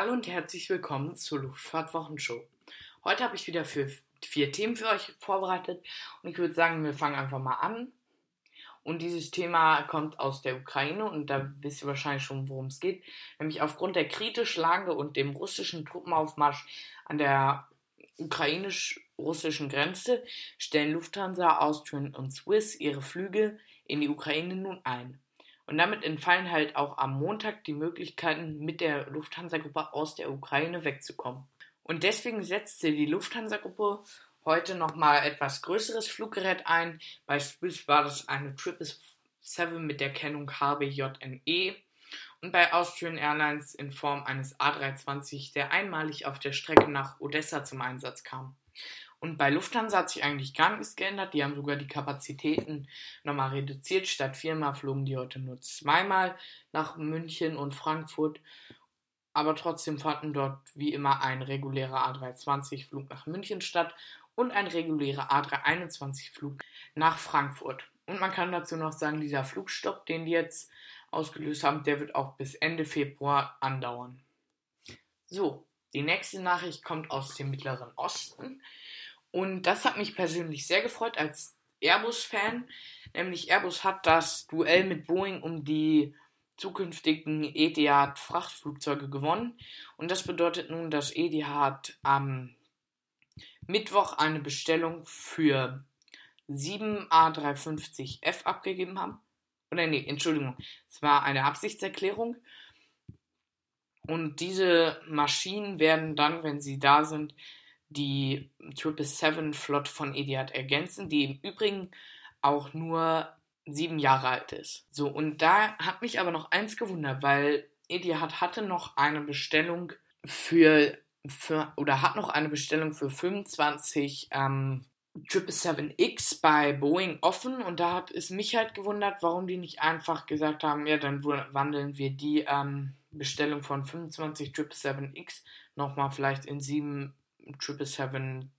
Hallo und herzlich willkommen zur Luftfahrt-Wochenshow. Heute habe ich wieder für vier Themen für euch vorbereitet und ich würde sagen, wir fangen einfach mal an. Und dieses Thema kommt aus der Ukraine und da wisst ihr wahrscheinlich schon, worum es geht. Nämlich aufgrund der kritischen Lage und dem russischen Truppenaufmarsch an der ukrainisch-russischen Grenze stellen Lufthansa, Austrian und Swiss ihre Flüge in die Ukraine nun ein. Und damit entfallen halt auch am Montag die Möglichkeiten, mit der Lufthansa-Gruppe aus der Ukraine wegzukommen. Und deswegen setzte die Lufthansa-Gruppe heute nochmal etwas größeres Fluggerät ein. Beispielsweise war das eine 777 mit der Kennung HBJNE und bei Austrian Airlines in Form eines A320, der einmalig auf der Strecke nach Odessa zum Einsatz kam. Und bei Lufthansa hat sich eigentlich gar nichts geändert. Die haben sogar die Kapazitäten nochmal reduziert. Statt viermal flogen die heute nur zweimal nach München und Frankfurt. Aber trotzdem fanden dort wie immer ein regulärer A320-Flug nach München statt und ein regulärer A321-Flug nach Frankfurt. Und man kann dazu noch sagen, dieser Flugstopp, den die jetzt ausgelöst haben, der wird auch bis Ende Februar andauern. So, die nächste Nachricht kommt aus dem Mittleren Osten. Und das hat mich persönlich sehr gefreut als Airbus-Fan. Nämlich Airbus hat das Duell mit Boeing um die zukünftigen Etihad-Frachtflugzeuge gewonnen. Und das bedeutet nun, dass Etihad am Mittwoch eine Bestellung für 7 A350F abgegeben haben. Oder nee, Entschuldigung, es war eine Absichtserklärung. Und diese Maschinen werden dann, wenn sie da sind, die 777-Flotte von Etihad ergänzen, die im Übrigen auch nur sieben Jahre alt ist. So, und da hat mich aber noch eins gewundert, weil Etihad hatte noch eine Bestellung für, für oder hat noch eine Bestellung für 25 ähm, 777X bei Boeing offen und da hat es mich halt gewundert, warum die nicht einfach gesagt haben, ja, dann wandeln wir die ähm, Bestellung von 25 777X nochmal vielleicht in 7 777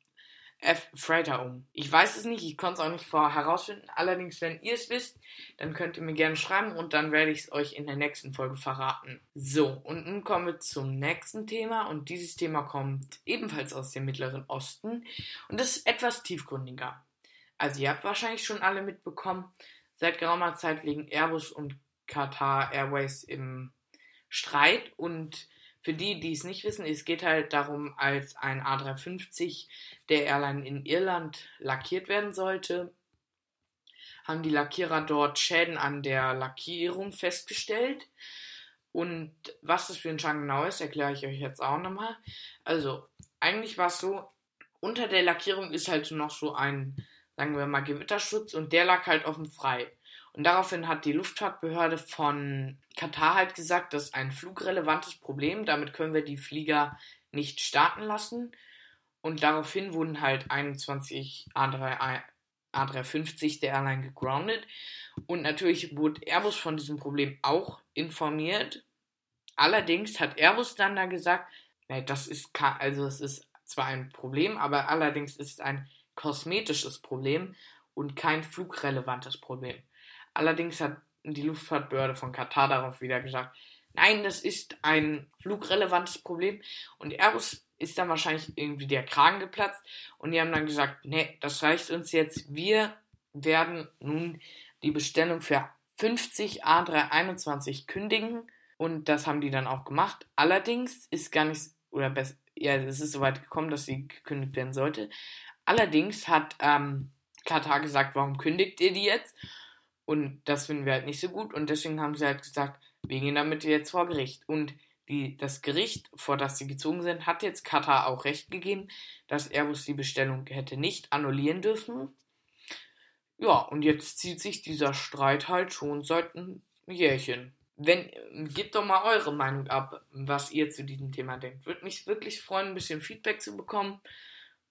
F Freighter um. Ich weiß es nicht, ich konnte es auch nicht vorher herausfinden. Allerdings, wenn ihr es wisst, dann könnt ihr mir gerne schreiben und dann werde ich es euch in der nächsten Folge verraten. So, und nun kommen wir zum nächsten Thema und dieses Thema kommt ebenfalls aus dem Mittleren Osten und ist etwas tiefgründiger. Also ihr habt wahrscheinlich schon alle mitbekommen, seit geraumer Zeit liegen Airbus und Qatar Airways im Streit und für die, die es nicht wissen, es geht halt darum, als ein A350 der Airline in Irland lackiert werden sollte, haben die Lackierer dort Schäden an der Lackierung festgestellt. Und was das für ein Schaden genau ist, erkläre ich euch jetzt auch nochmal. Also, eigentlich war es so, unter der Lackierung ist halt noch so ein, sagen wir mal, Gewitterschutz und der lag halt offen frei. Und daraufhin hat die Luftfahrtbehörde von Katar halt gesagt, das ist ein flugrelevantes Problem, damit können wir die Flieger nicht starten lassen. Und daraufhin wurden halt 21 A3, A350 der Airline gegroundet. Und natürlich wurde Airbus von diesem Problem auch informiert. Allerdings hat Airbus dann da gesagt, nee, das ist also es ist zwar ein Problem, aber allerdings ist es ein kosmetisches Problem und kein flugrelevantes Problem. Allerdings hat die Luftfahrtbehörde von Katar darauf wieder gesagt, nein, das ist ein flugrelevantes Problem. Und Airbus ist dann wahrscheinlich irgendwie der Kragen geplatzt und die haben dann gesagt, nee, das reicht uns jetzt. Wir werden nun die Bestellung für 50 A321 kündigen und das haben die dann auch gemacht. Allerdings ist gar nicht, oder besser, ja, es ist soweit gekommen, dass sie gekündigt werden sollte. Allerdings hat ähm, Katar gesagt, warum kündigt ihr die jetzt? Und das finden wir halt nicht so gut. Und deswegen haben sie halt gesagt, wir gehen damit jetzt vor Gericht. Und die, das Gericht, vor das sie gezogen sind, hat jetzt Katar auch recht gegeben, dass Airbus die Bestellung hätte nicht annullieren dürfen. Ja, und jetzt zieht sich dieser Streit halt schon seit einem Jährchen. Wenn, gebt doch mal eure Meinung ab, was ihr zu diesem Thema denkt. Würde mich wirklich freuen, ein bisschen Feedback zu bekommen.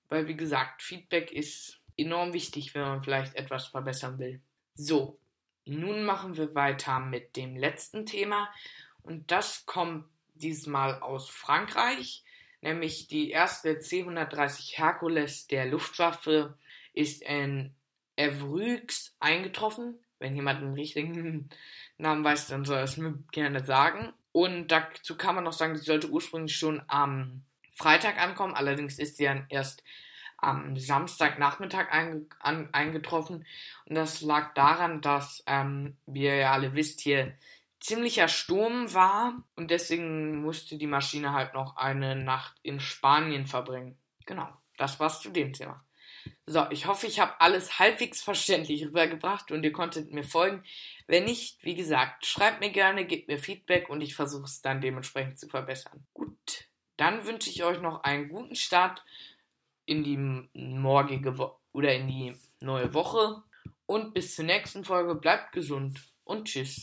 Weil, wie gesagt, Feedback ist enorm wichtig, wenn man vielleicht etwas verbessern will. So, nun machen wir weiter mit dem letzten Thema und das kommt diesmal aus Frankreich, nämlich die erste C-130 Hercules der Luftwaffe ist in Evreux eingetroffen. Wenn jemand den richtigen Namen weiß, dann soll er es mir gerne sagen. Und dazu kann man noch sagen, sie sollte ursprünglich schon am Freitag ankommen. Allerdings ist sie dann erst am Samstagnachmittag einge an, eingetroffen. Und das lag daran, dass, ähm, wie ihr ja alle wisst, hier ziemlicher Sturm war. Und deswegen musste die Maschine halt noch eine Nacht in Spanien verbringen. Genau, das war's zu dem Thema. So, ich hoffe, ich habe alles halbwegs verständlich rübergebracht und ihr konntet mir folgen. Wenn nicht, wie gesagt, schreibt mir gerne, gebt mir Feedback und ich versuche es dann dementsprechend zu verbessern. Gut, dann wünsche ich euch noch einen guten Start in die morgige Wo oder in die neue Woche und bis zur nächsten Folge. Bleibt gesund und tschüss.